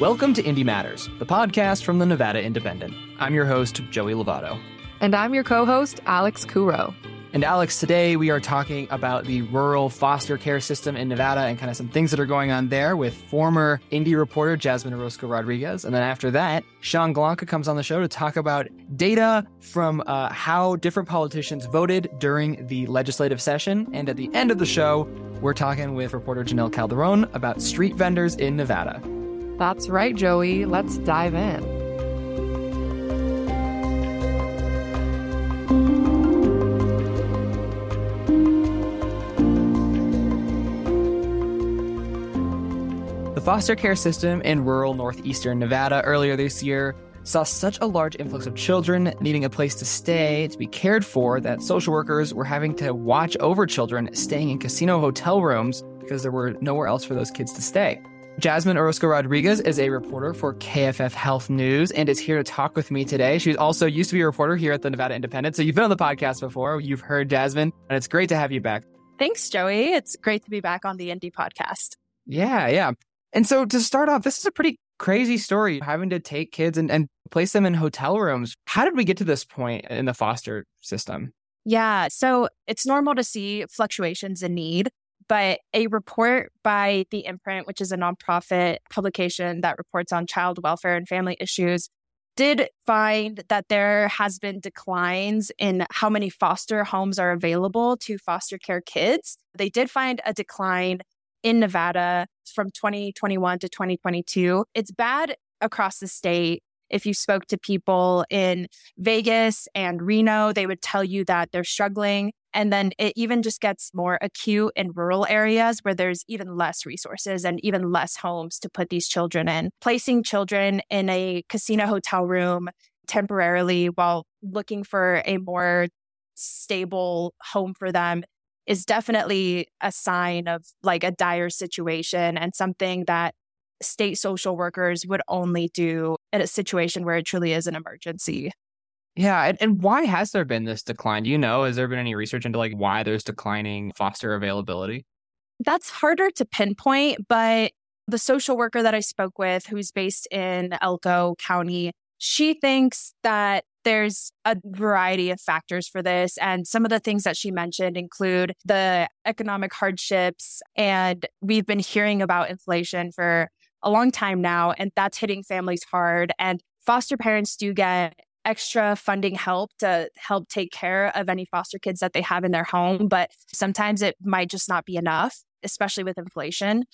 Welcome to Indy Matters, the podcast from the Nevada Independent. I'm your host, Joey Lovato. And I'm your co host, Alex Couraud. And Alex, today we are talking about the rural foster care system in Nevada and kind of some things that are going on there with former Indy reporter Jazmin Orozco Rodriguez. And then after that, Sean Golonka comes on the show to talk about data from uh, how different politicians voted during the legislative session. And at the end of the show, we're talking with reporter Jannelle Calderón about street vendors in Nevada. That's right, Joey. Let's dive in. The foster care system in rural northeastern Nevada earlier this year saw such a large influx of children needing a place to stay to be cared for that social workers were having to watch over children staying in casino hotel rooms because there were nowhere else for those kids to stay. Jazmin Orozco Rodriguez is a reporter for KFF Health News and is here to talk with me today. She also used to be a reporter here at the Nevada Independent. So you've been on the podcast before. You've heard Jazmin, and it's great to have you back. Thanks, Joey. It's great to be back on the Indy podcast. Yeah, yeah. And so to start off, this is a pretty crazy story having to take kids and, and place them in hotel rooms. How did we get to this point in the foster system? Yeah. So it's normal to see fluctuations in need, but a report by The Imprint, which is a nonprofit publication that reports on child welfare and family issues, did find that there has been declines in how many foster homes are available to foster care kids. They did find a decline in Nevada from 2021 to 2022. It's bad across the state. If you spoke to people in Vegas and Reno, they would tell you that they're struggling. And then it even just gets more acute in rural areas where there's even less resources and even less homes to put these children in. Placing children in a casino hotel room temporarily while looking for a more stable home for them is definitely a sign of like a dire situation and something that state social workers would only do in a situation where it truly is an emergency. Yeah. And, and why has there been this decline? Do you know? Has there been any research into like why there's declining foster availability? That's harder to pinpoint, but the social worker that I spoke with, who's based in Elko County, she thinks that there's a variety of factors for this. And some of the things that she mentioned include the economic hardships. And we've been hearing about inflation for a long time now, and that's hitting families hard. And foster parents do get extra funding help to help take care of any foster kids that they have in their home, but sometimes it might just not be enough, especially with inflation.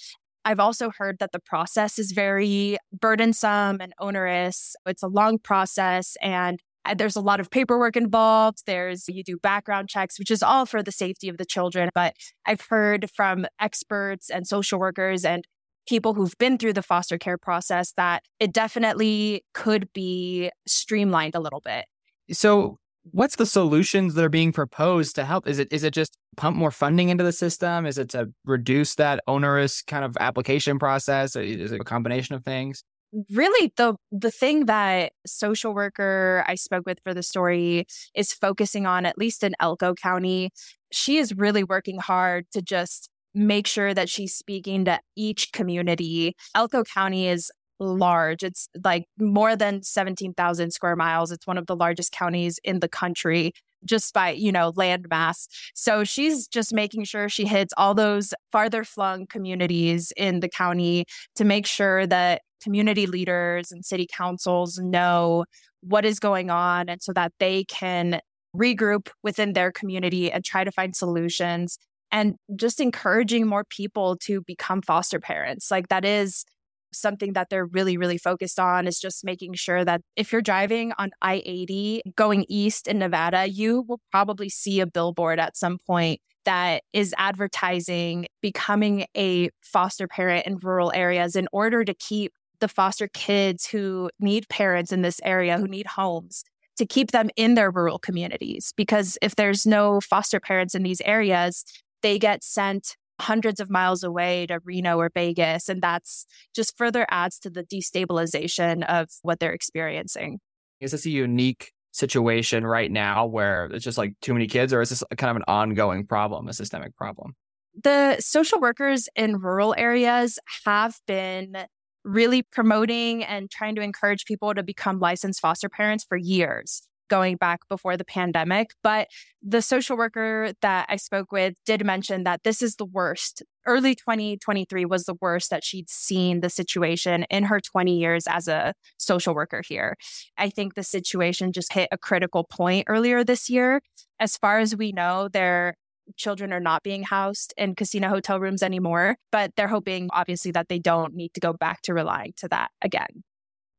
I've also heard that the process is very burdensome and onerous. It's a long process and uh, there's a lot of paperwork involved. There's, you do background checks, which is all for the safety of the children. But I've heard from experts and social workers and people who've been through the foster care process that it definitely could be streamlined a little bit. So, what's the solutions that are being proposed to help? Is it is it just pump more funding into the system? Is it to reduce that onerous kind of application process? Is it a combination of things? really the the thing that social worker I spoke with for the story is focusing on at least in Elko County she is really working hard to just make sure that she's speaking to each community. Elko County is large. It's like more than 17,000 square miles. It's one of the largest counties in the country just by, you know, land mass. So she's just making sure she hits all those farther flung communities in the county to make sure that community leaders and city councils know what is going on and so that they can regroup within their community and try to find solutions and just encouraging more people to become foster parents. Like that is something that they're really, really focused on is just making sure that if you're driving on I 80 going east in Nevada, you will probably see a billboard at some point that is advertising becoming a foster parent in rural areas in order to keep the foster kids who need parents in this area, who need homes, to keep them in their rural communities. Because if there's no foster parents in these areas, they get sent hundreds of miles away to Reno or Vegas. And that's just further adds to the destabilization of what they're experiencing. Is this a unique situation right now where it's just like too many kids, or is this kind of an ongoing problem, a systemic problem? The social workers in rural areas have been really promoting and trying to encourage people to become licensed foster parents for years going back before the pandemic. But the social worker that I spoke with did mention that this is the worst. Early 2023 was the worst that she'd seen the situation in her 20 years as a social worker here. I think the situation just hit a critical point earlier this year. As far as we know, their children are not being housed in casino hotel rooms anymore, but they're hoping obviously that they don't need to go back to relying to that again.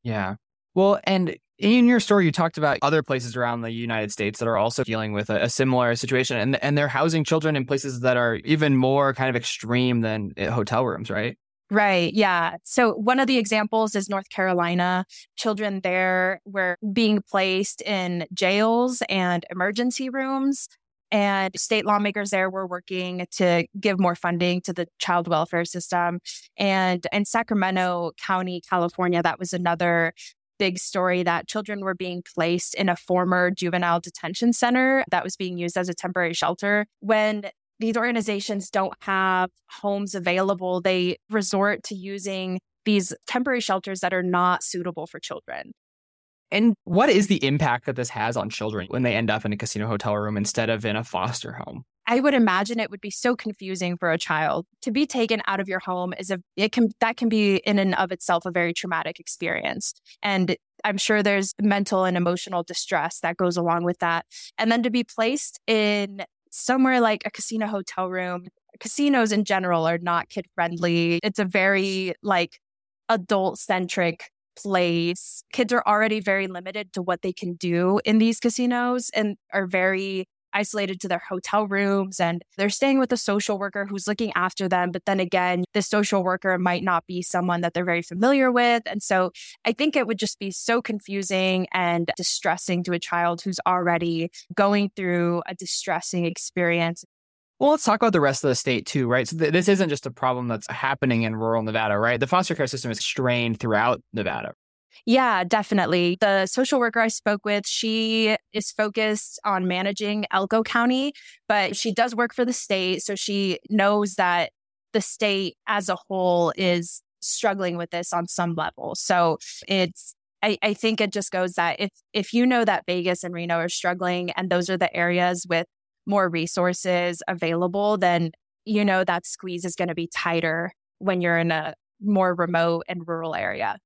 Yeah. Well, and in your story, you talked about other places around the United States that are also dealing with a, a, similar situation, and and they're housing children in places that are even more kind of extreme than eh, hotel rooms, right? Right. Yeah. So one of the examples is North Carolina. Children there were being placed in jails and emergency rooms. And state lawmakers there were working to give more funding to the child welfare system. And in Sacramento County, California, that was another big story that children were being placed in a former juvenile detention center that was being used as a temporary shelter. When these organizations don't have homes available, they resort to using these temporary shelters that are not suitable for children. And what is the impact that this has on children when they end up in a casino hotel room instead of in a foster home? I would imagine it would be so confusing for a child to be taken out of your home is a it can that can be in and of itself a very traumatic experience. And I'm sure there's mental and emotional distress that goes along with that. And then to be placed in somewhere like a casino hotel room, casinos in general are not kid friendly. It's a very like adult centric place. Kids are already very limited to what they can do in these casinos and are very isolated to their hotel rooms and they're staying with a social worker who's looking after them. But then again, the social worker might not be someone that they're very familiar with. And so I think it would just be so confusing and distressing to a child who's already going through a distressing experience. Well, let's talk about the rest of the state too, right? So th- this isn't just a problem that's happening in rural Nevada, right? The foster care system is strained throughout Nevada. Yeah, definitely. The social worker I spoke with, she is focused on managing Elko County, but she does work for the state. So she knows that the state as a whole is struggling with this on some level. So it's I, I think it just goes that if if you know that Vegas and Reno are struggling and those are the areas with more resources available, then you know that squeeze is going to be tighter when you're in a more remote and rural area.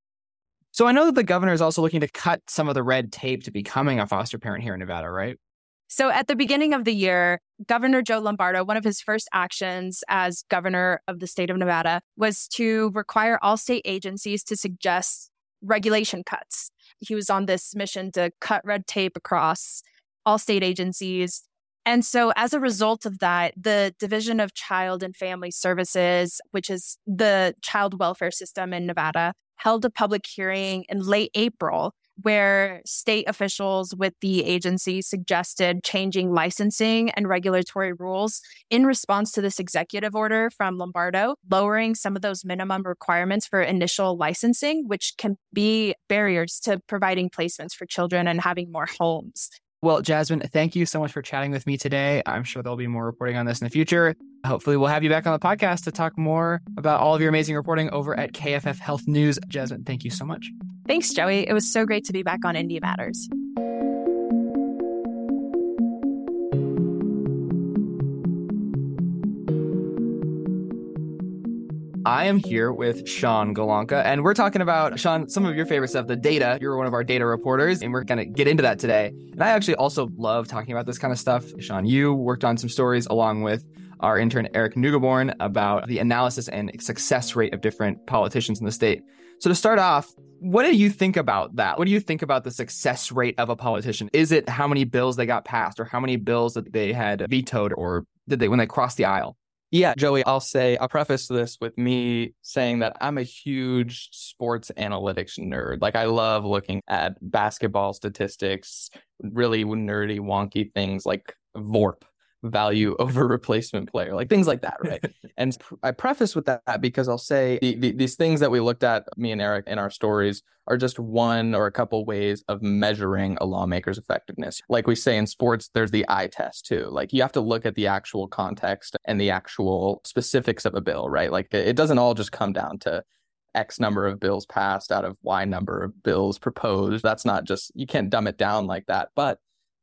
So I know that the governor is also looking to cut some of the red tape to becoming a foster parent here in Nevada, right? So at the beginning of the year, Governor Joe Lombardo, one of his first actions as governor of the state of Nevada was to require all state agencies to suggest regulation cuts. He was on this mission to cut red tape across all state agencies. And so, as a result of that, the Division of Child and Family Services, which is the child welfare system in Nevada, held a public hearing in late April where state officials with the agency suggested changing licensing and regulatory rules in response to this executive order from Lombardo, lowering some of those minimum requirements for initial licensing, which can be barriers to providing placements for children and having more homes. Well, Jazmin, thank you so much for chatting with me today. I'm sure there'll be more reporting on this in the future. Hopefully, we'll have you back on the podcast to talk more about all of your amazing reporting over at KFF Health News. Jazmin, thank you so much. Thanks, Joey. It was so great to be back on Indy Matters. I am here with Sean Golonka, and we're talking about, Sean, some of your favorite stuff, the data. You're one of our data reporters, and we're going to get into that today. And I actually also love talking about this kind of stuff. Sean, you worked on some stories along with our intern, Eric Neugeboren, about the analysis and success rate of different politicians in the state. So to start off, what do you think about that? What do you think about the success rate of a politician? Is it how many bills they got passed or how many bills that they had vetoed or did they when they crossed the aisle? Yeah, Joey, I'll say, I'll preface this with me saying that I'm a huge sports analytics nerd. Like, I love looking at basketball statistics, really nerdy, wonky things like VORP, value over replacement player, like things like that, right? and I preface with that because I'll say the, the, these things that we looked at, me and Eric, in our stories are just one or a couple ways of measuring a lawmaker's effectiveness. Like we say in sports, there's the eye test too. Like you have to look at the actual context and the actual specifics of a bill, right? Like it doesn't all just come down to X number of bills passed out of Y number of bills proposed. That's not just, you can't dumb it down like that. But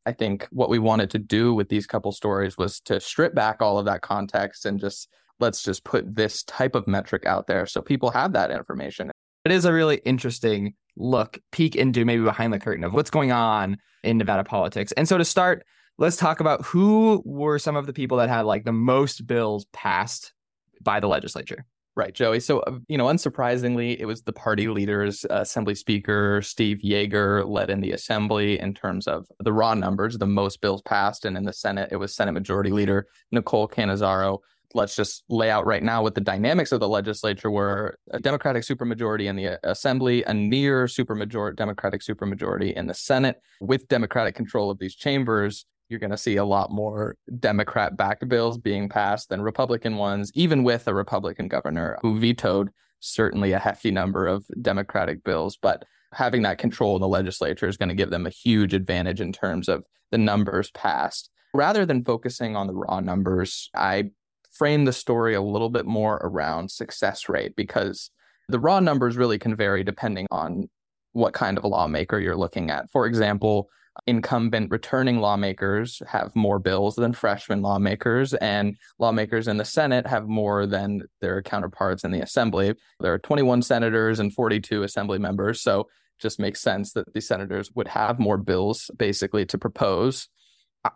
I think what we wanted to do with these couple stories was to strip back all of that context and just let's just put this type of metric out there so people have that information. It is a really interesting look, peek into maybe behind the curtain of what's going on in Nevada politics. And so to start, let's talk about who were some of the people that had like the most bills passed by the legislature. Right, Joey. So, uh, you know, unsurprisingly, it was the party leaders, uh, Assembly Speaker Steve Yeager led in the Assembly in terms of the raw numbers, the most bills passed. And in the Senate, it was Senate Majority Leader Nicole Cannizzaro. Let's just lay out right now what the dynamics of the legislature were a Democratic supermajority in the Assembly, a near supermajority, Democratic supermajority in the Senate. With Democratic control of these chambers, you're going to see a lot more Democrat backed bills being passed than Republican ones, even with a Republican governor who vetoed certainly a hefty number of Democratic bills. But having that control in the legislature is going to give them a huge advantage in terms of the numbers passed. Rather than focusing on the raw numbers, I frame the story a little bit more around success rate because the raw numbers really can vary depending on what kind of a lawmaker you're looking at. For example, incumbent returning lawmakers have more bills than freshman lawmakers, and lawmakers in the Senate have more than their counterparts in the Assembly. There are 21 senators and 42 Assembly members, so just makes sense that the senators would have more bills basically to propose.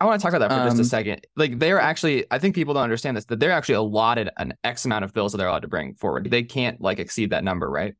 I want to talk about that for um, just a um, second. Like they're actually, I think people don't understand this, that they're actually allotted an X amount of bills that they're allowed to bring forward. They can't like exceed that number, right?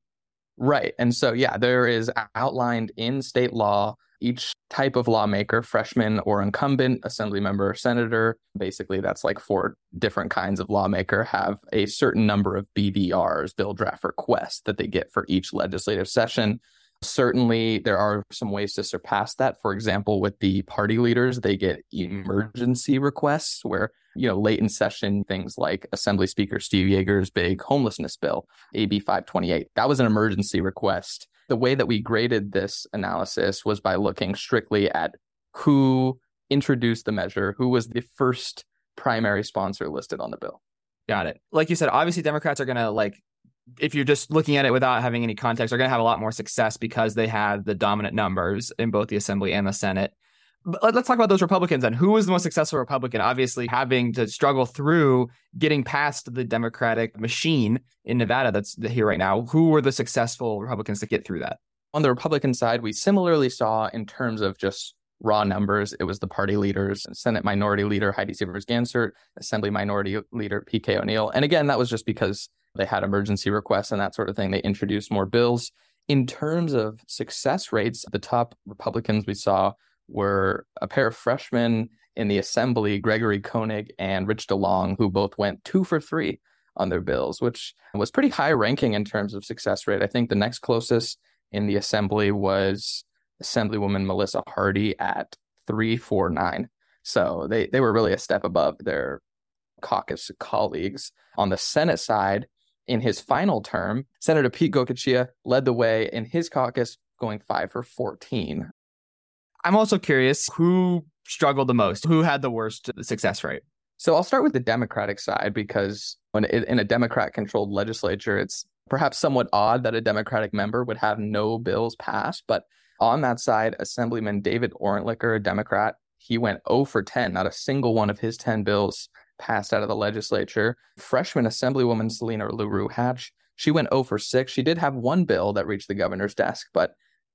Right. And so, yeah, there is outlined in state law each type of lawmaker, freshman or incumbent, assembly member, or senator, basically that's like four different kinds of lawmaker, have a certain number of BDRs, bill draft requests, that they get for each legislative session. Certainly, there are some ways to surpass that. For example, with the party leaders, they get emergency requests where, you know, late in session, things like Assembly Speaker Steve Yeager's big homelessness bill, AB 528, that was an emergency request. The way that we graded this analysis was by looking strictly at who introduced the measure, who was the first primary sponsor listed on the bill. Got it. Like you said, obviously Democrats are going to like if you're just looking at it without having any context, are going to have a lot more success because they have the dominant numbers in both the Assembly and the Senate. But let's talk about those Republicans and who was the most successful Republican? Obviously, having to struggle through getting past the Democratic machine in Nevada that's here right now. Who were the successful Republicans to get through that? On the Republican side, we similarly saw in terms of just raw numbers, it was the party leaders, Senate Minority Leader Heidi Seevers Gansert, Assembly Minority Leader PK O'Neill. And again, that was just because they had emergency requests and that sort of thing. They introduced more bills. In terms of success rates, the top Republicans we saw were a pair of freshmen in the assembly, Gregory Koenig and Rich DeLong, who both went two for three on their bills, which was pretty high ranking in terms of success rate. I think the next closest in the assembly was Assemblywoman Melissa Hardy at 349. So they, they were really a step above their caucus colleagues. On the Senate side, in his final term, Senator Pete Goicoechea led the way in his caucus, going five for 14. I'm also curious who struggled the most, who had the worst success rate. So I'll start with the Democratic side because when it, in a Democrat controlled legislature, it's perhaps somewhat odd that a Democratic member would have no bills passed. But on that side, Assemblyman David Orentlicher, a Democrat, he went 0 for 10. Not a single one of his 10 bills passed out of the legislature. Freshman Assemblywoman Selena LaRue Hatch, she went 0 for 6. She did have one bill that reached the governor's desk, but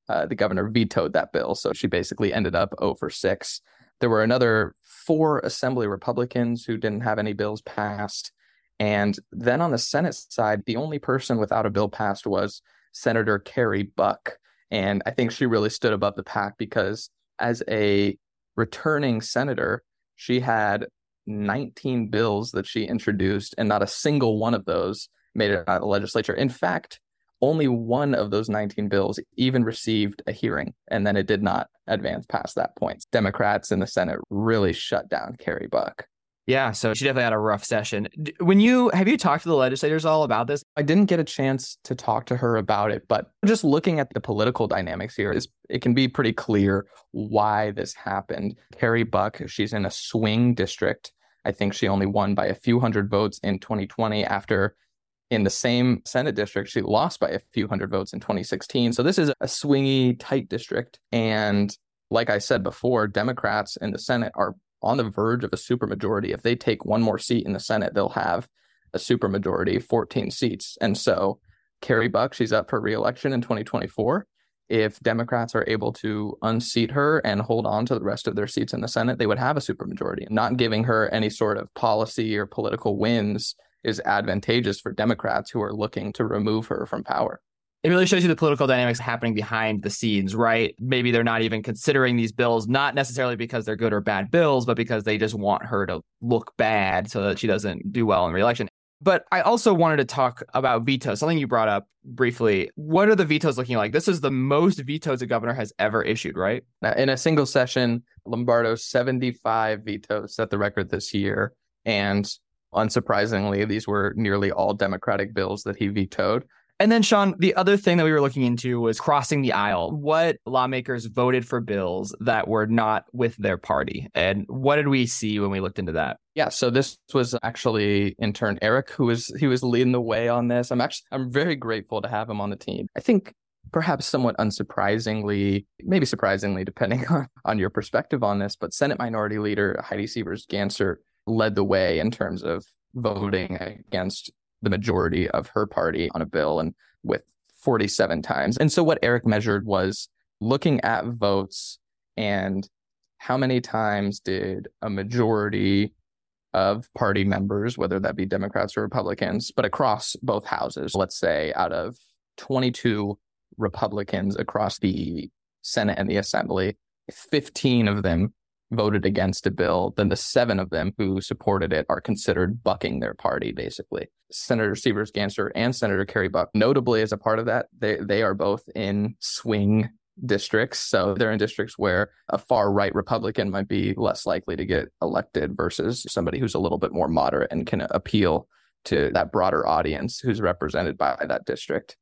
uh, the governor vetoed that bill. So she basically ended up 0 for 6. There were another four Assembly Republicans who didn't have any bills passed. And then on the Senate side, the only person without a bill passed was Senator Carrie Buck. And I think she really stood above the pack because as a returning senator, she had 19 bills that she introduced, and not a single one of those made it out of the legislature. In fact, only one of those 19 bills even received a hearing, and then it did not advance past that point. Democrats in the Senate really shut down Carrie Buck. Yeah, so she definitely had a rough session. When you have you talked to the legislators all about this? I didn't get a chance to talk to her about it, but just looking at the political dynamics here is it can be pretty clear why this happened. Carrie Buck, she's in a swing district. I think she only won by a few hundred votes in 2020 after in the same Senate district. She lost by a few hundred votes in 2016. So this is a swingy, tight district. And like I said before, Democrats in the Senate are on the verge of a supermajority. If they take one more seat in the Senate, they'll have a supermajority, 14 seats. And so Carrie Buck, she's up for reelection in 2024. If Democrats are able to unseat her and hold on to the rest of their seats in the Senate, they would have a supermajority. Not giving her any sort of policy or political wins is advantageous for Democrats who are looking to remove her from power it really shows you the political dynamics happening behind the scenes, right? Maybe they're not even considering these bills, not necessarily because they're good or bad bills, but because they just want her to look bad so that she doesn't do well in reelection. But I also wanted to talk about vetoes, something you brought up briefly. What are the vetoes looking like? This is the most vetoes a governor has ever issued, right? Uh, in a single session, Lombardo 75 vetoes set the record this year. And unsurprisingly, these were nearly all Democratic bills that he vetoed. And then, Sean, the other thing that we were looking into was crossing the aisle. What lawmakers voted for bills that were not with their party? And what did we see when we looked into that? Yeah, so this was actually intern Eric who was he was leading the way on this. I'm actually I'm very grateful to have him on the team. I think perhaps somewhat unsurprisingly, maybe surprisingly, depending on, on your perspective on this, but Senate Minority Leader Heidi Seevers Gansert led the way in terms of voting against the majority of her party on a bill and with 47 times. And so what Eric measured was looking at votes and how many times did a majority of party members, whether that be Democrats or Republicans, but across both houses, let's say out of 22 Republicans across the Senate and the Assembly, 15 of them voted against a bill, then the seven of them who supported it are considered bucking their party, basically. Senator Seevers Gansert and Senator Carrie Buck, notably as a part of that, they, they are both in swing districts. So they're in districts where a far right Republican might be less likely to get elected versus somebody who's a little bit more moderate and can appeal to that broader audience who's represented by that district.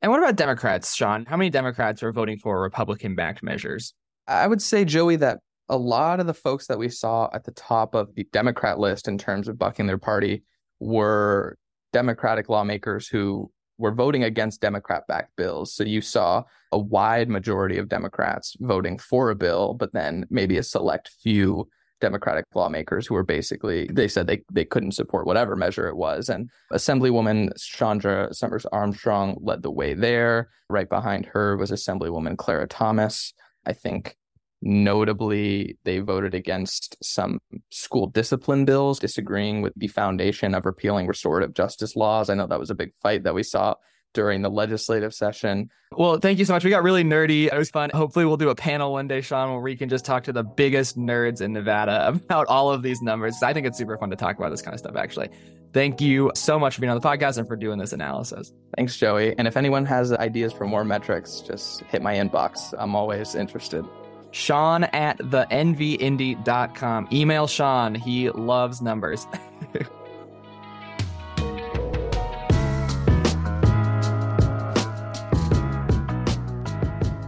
And what about Democrats, Sean? How many Democrats are voting for Republican backed measures? I would say, Joey, that a lot of the folks that we saw at the top of the Democrat list in terms of bucking their party were Democratic lawmakers who were voting against Democrat backed bills. So you saw a wide majority of Democrats voting for a bill, but then maybe a select few Democratic lawmakers who were basically, they said they, they couldn't support whatever measure it was. And Assemblywoman Shondra Summers Armstrong led the way there. Right behind her was Assemblywoman Clara Thomas. I think Notably, they voted against some school discipline bills, disagreeing with the foundation of repealing restorative justice laws. I know that was a big fight that we saw during the legislative session. Well, thank you so much. We got really nerdy. It was fun. Hopefully, we'll do a panel one day, Sean, where we can just talk to the biggest nerds in Nevada about all of these numbers. I think it's super fun to talk about this kind of stuff, actually. Thank you so much for being on the podcast and for doing this analysis. Thanks, Joey. And if anyone has ideas for more metrics, just hit my inbox. I'm always interested. Sean at the nvindy.com. Email Sean. He loves numbers.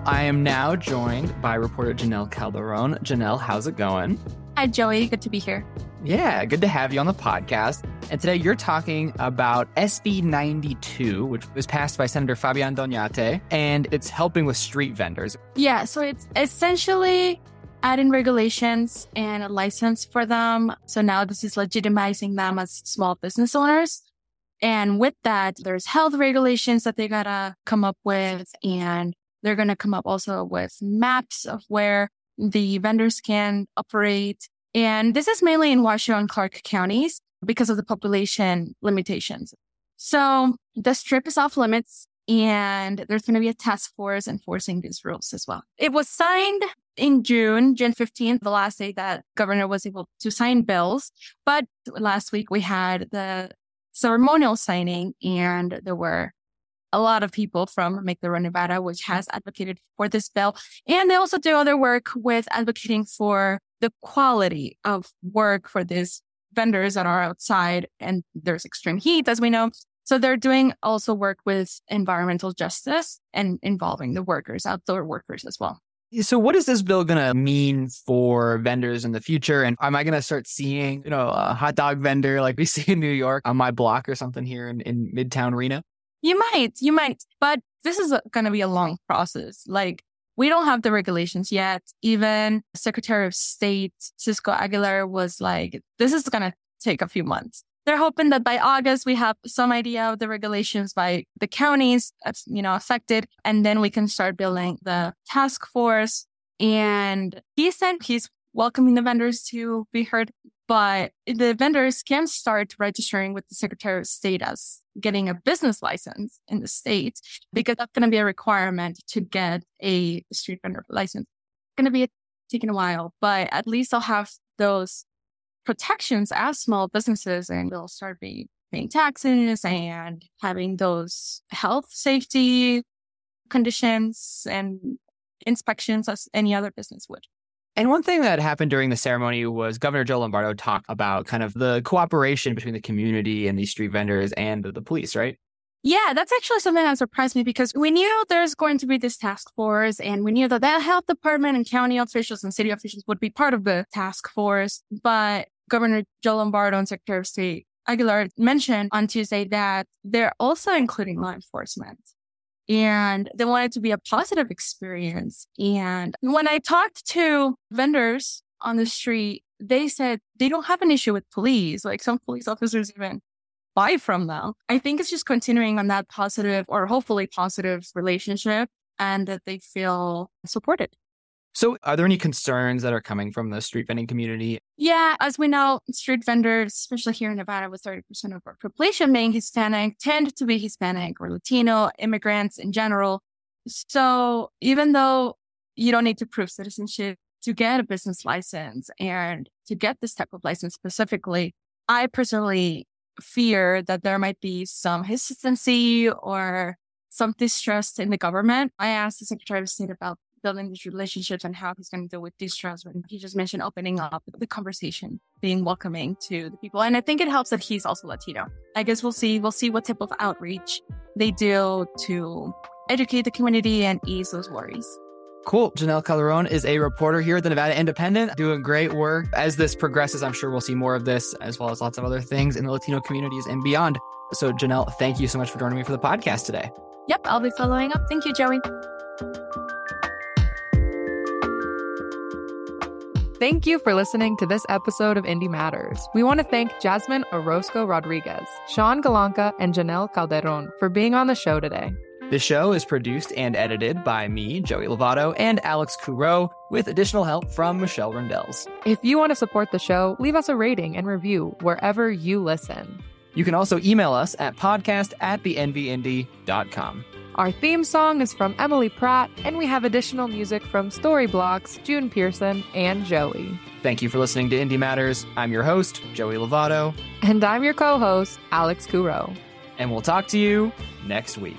I am now joined by reporter Jannelle Calderón. Jannelle, how's it going? Hi, Joey. Good to be here. Yeah, good to have you on the podcast. And today you're talking about SB 92, which was passed by Senator Fabian Doñate, and it's helping with street vendors. Yeah, so it's essentially adding regulations and a license for them. So now this is legitimizing them as small business owners. And with that, there's health regulations that they gotta come up with, and they're gonna come up also with maps of where the vendors can operate. And this is mainly in Washoe and Clark counties because of the population limitations. So the strip is off limits and there's going to be a task force enforcing these rules as well. It was signed in June, June 15th, the last day that governor was able to sign bills. But last week we had the ceremonial signing and there were a lot of people from Make the Road Nevada, which has advocated for this bill. And they also do other work with advocating for the quality of work for these vendors that are outside and there's extreme heat, as we know. So they're doing also work with environmental justice and involving the workers, outdoor workers as well. So, what is this bill going to mean for vendors in the future? And am I going to start seeing, you know, a hot dog vendor like we see in New York on my block or something here in, in Midtown Reno? You might, you might, but this is going to be a long process. Like, we don't have the regulations yet. Even Secretary of State Cisco Aguilar was like, this is going to take a few months. They're hoping that by August we have some idea of the regulations by the counties, that's you know, affected, and then we can start building the task force. And he said he's welcoming the vendors to be heard, but the vendors can start registering with the Secretary of State as getting a business license in the state because that's going to be a requirement to get a street vendor license. It's going to be taking a while, but at least I'll have those protections as small businesses and they'll start be paying taxes and having those health safety conditions and inspections as any other business would. And one thing that happened during the ceremony was Governor Joe Lombardo talked about kind of the cooperation between the community and these street vendors and the police, right? Yeah, that's actually something that surprised me because we knew there's going to be this task force and we knew that the health department and county officials and city officials would be part of the task force. But Governor Joe Lombardo and Secretary of State Aguilar mentioned on Tuesday that they're also including law enforcement and they want it to be a positive experience. And when I talked to vendors on the street, they said they don't have an issue with police. Like some police officers even buy from them. I think it's just continuing on that positive or hopefully positive relationship and that they feel supported. So, are there any concerns that are coming from the street vending community? Yeah, as we know, street vendors, especially here in Nevada, with 30% of our population being Hispanic, tend to be Hispanic or Latino immigrants in general. So, even though you don't need to prove citizenship to get a business license and to get this type of license specifically, I personally fear that there might be some hesitancy or some distrust in the government. I asked the Secretary of State about building these relationships and how he's going to deal with distrust. And he just mentioned opening up the conversation, being welcoming to the people. And I think it helps that he's also Latino. I guess we'll see. We'll see what type of outreach they do to educate the community and ease those worries. Cool. Jannelle Calderón is a reporter here at the Nevada Independent, doing great work. As this progresses, I'm sure we'll see more of this, as well as lots of other things in the Latino communities and beyond. So, Jannelle, thank you so much for joining me for the podcast today. Yep, I'll be following up. Thank you, Joey. Thank you for listening to this episode of Indy Matters. We want to thank Jazmin Orozco Rodriguez, Sean Golonka, and Jannelle Calderón for being on the show today. The show is produced and edited by me, Joey Lovato, and Alex Couraud, with additional help from Michelle Rindels. If you want to support the show, leave us a rating and review wherever you listen. You can also email us at podcast at thenvindy.com. Our theme song is from Emily Pratt, and we have additional music from Storyblocks, June Pearson, and Joey. Thank you for listening to Indy Matters. I'm your host, Joey Lovato. And I'm your co host, Alex Couraud. And we'll talk to you next week.